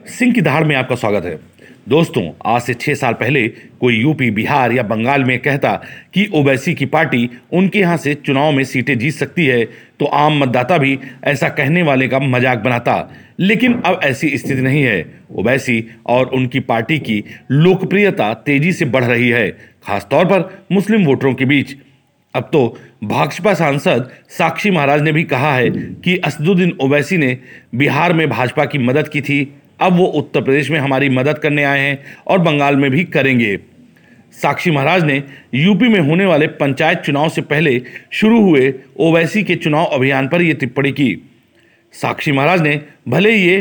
सिंह की दहाड़ में आपका स्वागत है। दोस्तों, आज से छह साल पहले कोई यूपी, बिहार या बंगाल में कहता कि ओबैसी की पार्टी उनके यहाँ से चुनाव में सीटें जीत सकती है तो आम मतदाता भी ऐसा कहने वाले का मज़ाक बनाता। लेकिन अब ऐसी स्थिति नहीं है। ओबैसी और उनकी पार्टी की लोकप्रियता तेज़ी से बढ़ रही है, खासतौर पर मुस्लिम वोटरों के बीच। अब तो भाजपा सांसद साक्षी महाराज ने भी कहा है कि असदुद्दीन ओवैसी ने बिहार में भाजपा की मदद की थी। अब वो उत्तर प्रदेश में हमारी मदद करने आए हैं और बंगाल में भी करेंगे। साक्षी महाराज ने यूपी में होने वाले पंचायत चुनाव से पहले शुरू हुए ओवैसी के चुनाव अभियान पर यह टिप्पणी की। साक्षी महाराज ने भले ये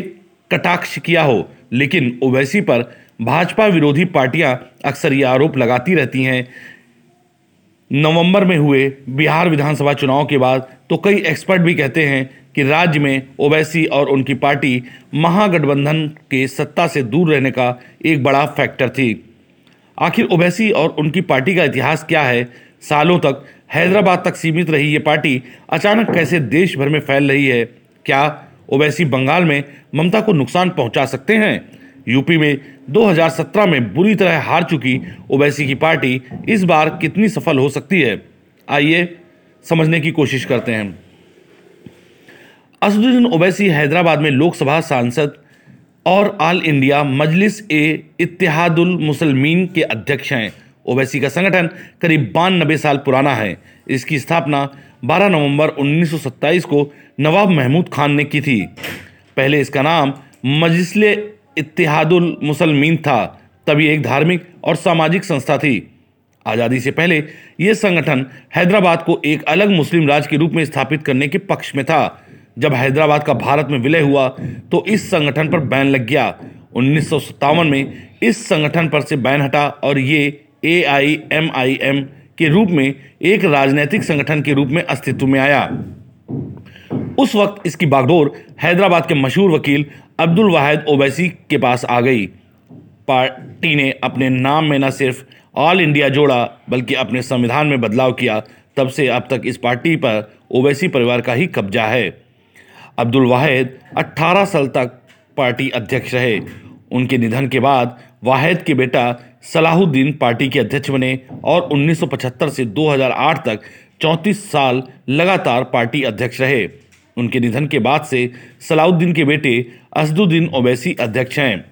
कटाक्ष किया हो, लेकिन ओवैसी पर भाजपा विरोधी पार्टियाँ अक्सर ये आरोप लगाती रहती हैं। नवंबर में हुए बिहार विधानसभा चुनाव के बाद तो कई एक्सपर्ट भी कहते हैं कि राज्य में ओवैसी और उनकी पार्टी महागठबंधन के सत्ता से दूर रहने का एक बड़ा फैक्टर थी। आखिर ओवैसी और उनकी पार्टी का इतिहास क्या है? सालों तक हैदराबाद तक सीमित रही ये पार्टी अचानक कैसे देश भर में फैल रही है? क्या ओवैसी बंगाल में ममता को नुकसान पहुँचा सकते हैं? यूपी में 2017 में बुरी तरह हार चुकी ओवैसी की पार्टी इस बार कितनी सफल हो सकती है? आइए समझने की कोशिश करते हैं। असदुद्दीन ओवैसी हैदराबाद में लोकसभा सांसद और ऑल इंडिया मजलिस ए इत्तेहादुल मुसलमीन के अध्यक्ष हैं। ओवैसी का संगठन करीब बानबे साल पुराना है। इसकी स्थापना 12 नवंबर 1927 को नवाब महमूद खान ने की थी। पहले इसका नाम मजलिस इत्तेहादुल मुसलमीन था। तभी एक धार्मिक और सामाजिक संस्था थी। आज़ादी से पहले यह संगठन हैदराबाद को एक अलग मुस्लिम राज्य के रूप में स्थापित करने के पक्ष में था। जब हैदराबाद का भारत में विलय हुआ तो इस संगठन पर बैन लग गया। उन्नीस सौ सत्तावन में इस संगठन पर से बैन हटा और ये ए आई एम आई एम के रूप में एक राजनीतिक संगठन के रूप में अस्तित्व में आया। उस वक्त इसकी बागडोर हैदराबाद के मशहूर वकील अब्दुल वाहिद ओवैसी के पास आ गई। पार्टी ने अपने नाम में न सिर्फ़ ऑल इंडिया जोड़ा, बल्कि अपने संविधान में बदलाव किया। तब से अब तक इस पार्टी पर ओवैसी परिवार का ही कब्जा है। अब्दुल वाहिद 18 साल तक पार्टी अध्यक्ष रहे। उनके निधन के बाद वाहिद के बेटा सलाहुद्दीन पार्टी के अध्यक्ष बने और 1975 से 2008 तक 34 साल लगातार पार्टी अध्यक्ष रहे। उनके निधन के बाद से सलाउद्दीन के बेटे असदुद्दीन ओवैसी अध्यक्ष हैं।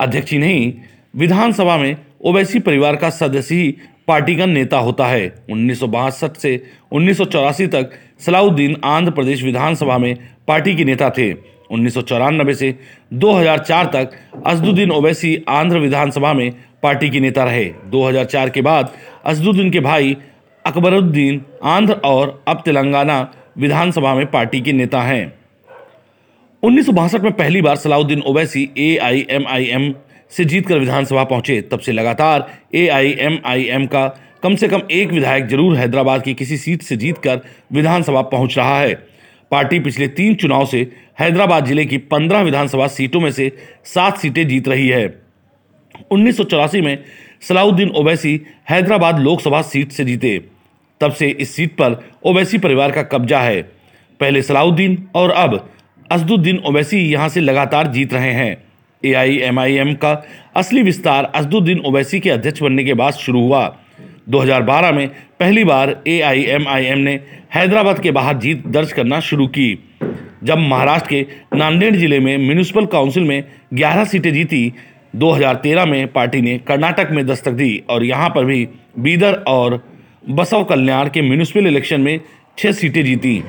अध्यक्ष ही नहीं, विधानसभा में ओवैसी परिवार का सदस्य ही पार्टी का नेता होता है। उन्नीस सौ बासठ से उन्नीस सौ चौरासी तक सलाउद्दीन आंध्र प्रदेश विधानसभा में पार्टी के नेता थे। उन्नीस सौ चौरानबे से 2004 तक असदुद्दीन ओवैसी आंध्र विधानसभा में पार्टी के नेता रहे। 2004 के बाद असदुद्दीन के भाई अकबरुद्दीन आंध्र और अब तेलंगाना विधानसभा में पार्टी के नेता हैं। उन्नीस सौ बासठ में पहली बार Salahuddin Owaisi A I M I M से जीतकर विधानसभा पहुँचे, तब से लगातार ए आई एम आई एम का कम से कम एक विधायक ज़रूर हैदराबाद की किसी सीट से जीतकर विधानसभा पहुँच रहा है। पार्टी पिछले तीन चुनाव से हैदराबाद ज़िले की पंद्रह विधानसभा सीटों में से सात सीटें जीत रही है। उन्नीस सौ चौरासी में सलाउद्दीन ओवैसी हैदराबाद लोकसभा सीट से जीते। तब से इस सीट पर ओवैसी परिवार का कब्जा है। पहले सलाउद्दीन और अब असदुद्दीन ओवैसी यहाँ से लगातार जीत रहे हैं। एआईएमआईएम का असली विस्तार असदुद्दीन ओवैसी के अध्यक्ष बनने के बाद शुरू हुआ। 2012 में पहली बार एआईएमआईएम ने हैदराबाद के बाहर जीत दर्ज करना शुरू की। जब महाराष्ट्र के नांदेड़ ज़िले में म्यूनिसिपल काउंसिल में 11 सीटें जीती 2013 में पार्टी ने कर्नाटक में दस्तक दी और यहाँ पर भी बीदर और बसव कल्याण के म्यूनिसिपल इलेक्शन में छः सीटें जीती।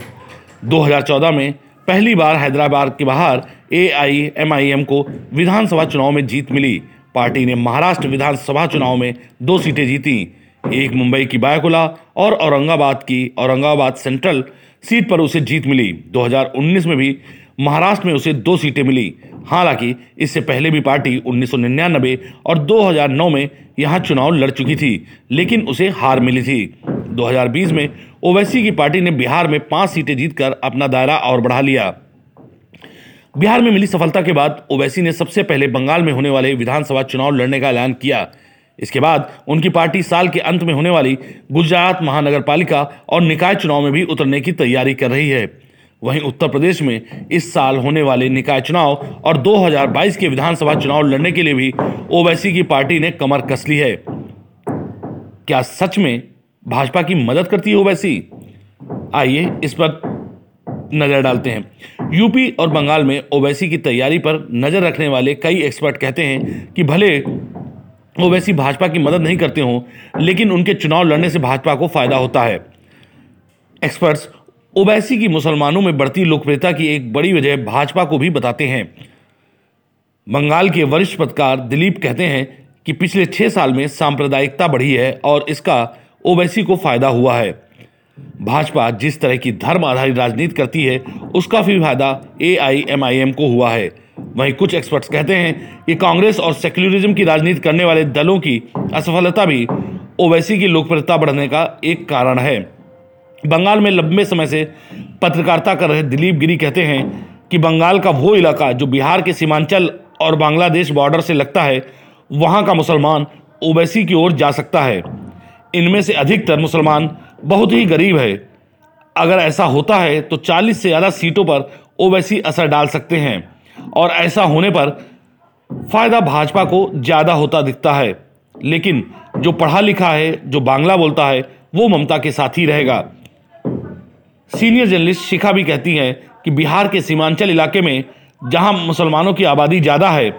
2014 में पहली बार हैदराबाद के बाहर ए आई एम आई एम को विधानसभा चुनाव में जीत मिली। पार्टी ने महाराष्ट्र विधानसभा चुनाव में दो सीटें जीती। एक मुंबई की बायकुला और औरंगाबाद की औरंगाबाद सेंट्रल सीट पर उसे जीत मिली। 2019 में भी महाराष्ट्र में उसे दो सीटें मिली। हालाँकि, इससे पहले भी पार्टी 1999 और 2009 में यहाँ चुनाव लड़ चुकी थी, लेकिन उसे हार मिली थी। 2020 में ओवैसी की पार्टी ने बिहार में पाँच सीटें जीतकर अपना दायरा और बढ़ा लिया। बिहार में मिली सफलता के बाद ओवैसी ने सबसे पहले बंगाल में होने वाले विधानसभा चुनाव लड़ने का ऐलान किया। इसके बाद उनकी पार्टी साल के अंत में होने वाली गुजरात महानगर पालिका और निकाय चुनाव में भी उतरने की तैयारी कर रही है। वहीं उत्तर प्रदेश में इस साल होने वाले निकाय चुनाव और 2022 के विधानसभा चुनाव लड़ने के लिए भी ओवैसी की पार्टी ने कमर कस ली है। क्या सच में भाजपा की मदद करती है ओवैसी? आइए इस पर नज़र डालते हैं। यूपी और बंगाल में ओवैसी की तैयारी पर नज़र रखने वाले कई एक्सपर्ट कहते हैं कि भले ओवैसी भाजपा की मदद नहीं करते हों, लेकिन उनके चुनाव लड़ने से भाजपा को फ़ायदा होता है। एक्सपर्ट्स ओवैसी की मुसलमानों में बढ़ती लोकप्रियता की एक बड़ी वजह भाजपा को भी बताते हैं। बंगाल के वरिष्ठ पत्रकार दिलीप कहते हैं कि पिछले छह साल में सांप्रदायिकता बढ़ी है और इसका ओवैसी को फ़ायदा हुआ है। भाजपा जिस तरह की धर्म आधारित राजनीति करती है, उसका भी फ़ायदा ए आई को हुआ है। वहीं कुछ एक्सपर्ट्स कहते हैं कि कांग्रेस और सेक्युलरिज्म की राजनीति करने वाले दलों की असफलता भी ओवैसी की लोकप्रियता बढ़ने का एक कारण है। बंगाल में लंबे समय से पत्रकारिता कर रहे दिलीप गिरी कहते हैं कि बंगाल का वो इलाका जो बिहार के सीमांचल और बांग्लादेश बॉर्डर से लगता है, वहाँ का मुसलमान ओवैसी की ओर जा सकता है। इनमें से अधिकतर मुसलमान बहुत ही गरीब है। अगर ऐसा होता है तो 40 से ज़्यादा सीटों पर ओवैसी असर डाल सकते हैं। और ऐसा होने पर फ़ायदा भाजपा को ज़्यादा होता दिखता है। लेकिन जो पढ़ा लिखा है, जो बांग्ला बोलता है, वो ममता के साथ ही रहेगा। सीनियर जर्नलिस्ट शिखा भी कहती हैं कि बिहार के सीमांचल इलाके में, जहाँ मुसलमानों की आबादी ज़्यादा है,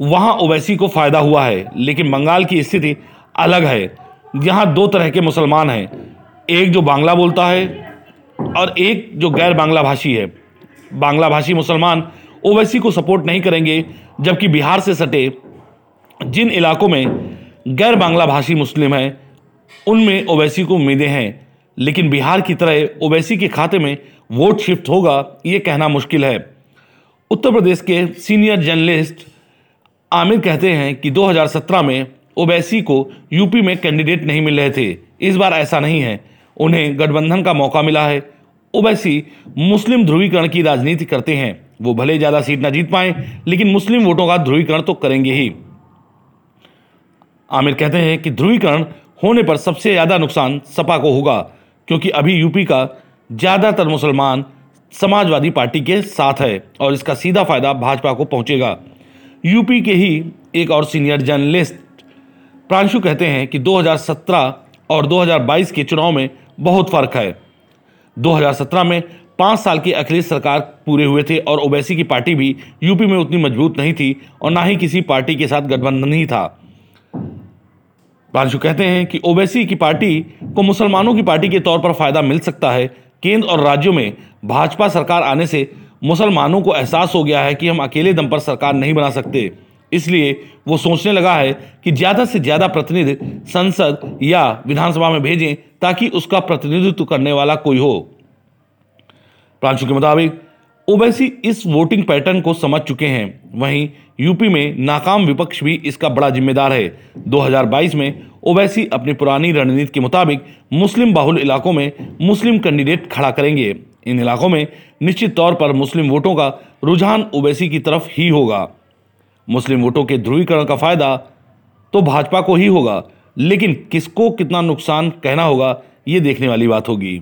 वहाँ ओवैसी को फ़ायदा हुआ है। लेकिन बंगाल की स्थिति अलग है। यहाँ दो तरह के मुसलमान हैं। एक जो बांग्ला बोलता है और एक जो गैर बांग्ला भाषी है। बांग्ला भाषी मुसलमान ओवैसी को सपोर्ट नहीं करेंगे, जबकि बिहार से सटे जिन इलाकों में गैर बांग्ला भाषी मुस्लिम हैं, उनमें ओवैसी को उम्मीदें हैं। लेकिन बिहार की तरह ओवैसी के खाते में वोट शिफ्ट होगा, ये कहना मुश्किल है। उत्तर प्रदेश के सीनियर जर्नलिस्ट आमिर कहते हैं कि 2017 में ओवैसी को यूपी में कैंडिडेट नहीं मिल रहे थे। इस बार ऐसा नहीं है। उन्हें गठबंधन का मौका मिला है। ओबैसी मुस्लिम ध्रुवीकरण की राजनीति करते हैं। वो भले ज़्यादा सीट ना जीत पाए, लेकिन मुस्लिम वोटों का ध्रुवीकरण तो करेंगे ही। आमिर कहते हैं कि ध्रुवीकरण होने पर सबसे ज़्यादा नुकसान सपा को होगा, क्योंकि अभी यूपी का ज़्यादातर मुसलमान समाजवादी पार्टी के साथ है और इसका सीधा फ़ायदा भाजपा को पहुंचेगा। यूपी के ही एक और सीनियर जर्नलिस्ट प्रांशु कहते हैं कि 2017 और 2022 के चुनाव में बहुत फ़र्क है। 2017 में पाँच साल की अखिलेश सरकार पूरे हुए थे और ओवैसी की पार्टी भी यूपी में उतनी मज़बूत नहीं थी और ना ही किसी पार्टी के साथ गठबंधन ही था। प्रांशु कहते हैं कि ओवैसी की पार्टी को मुसलमानों की पार्टी के तौर पर फ़ायदा मिल सकता है। केंद्र और राज्यों में भाजपा सरकार आने से मुसलमानों को एहसास हो गया है कि हम अकेले दम पर सरकार नहीं बना सकते। इसलिए वो सोचने लगा है कि ज़्यादा से ज़्यादा प्रतिनिधि संसद या विधानसभा में भेजें ताकि उसका प्रतिनिधित्व करने वाला कोई हो। प्रांशु के मुताबिक ओवैसी इस वोटिंग पैटर्न को समझ चुके हैं। वहीं यूपी में नाकाम विपक्ष भी इसका बड़ा जिम्मेदार है। 2022 में ओबैसी अपनी पुरानी रणनीति के मुताबिक मुस्लिम बाहुल इलाकों में मुस्लिम कैंडिडेट खड़ा करेंगे। इन इलाकों में निश्चित तौर पर मुस्लिम वोटों का रुझान ओबैसी की तरफ़ ही होगा। मुस्लिम वोटों के ध्रुवीकरण का फ़ायदा तो भाजपा को ही होगा, लेकिन किसको कितना नुकसान कहना होगा, ये देखने वाली बात होगी।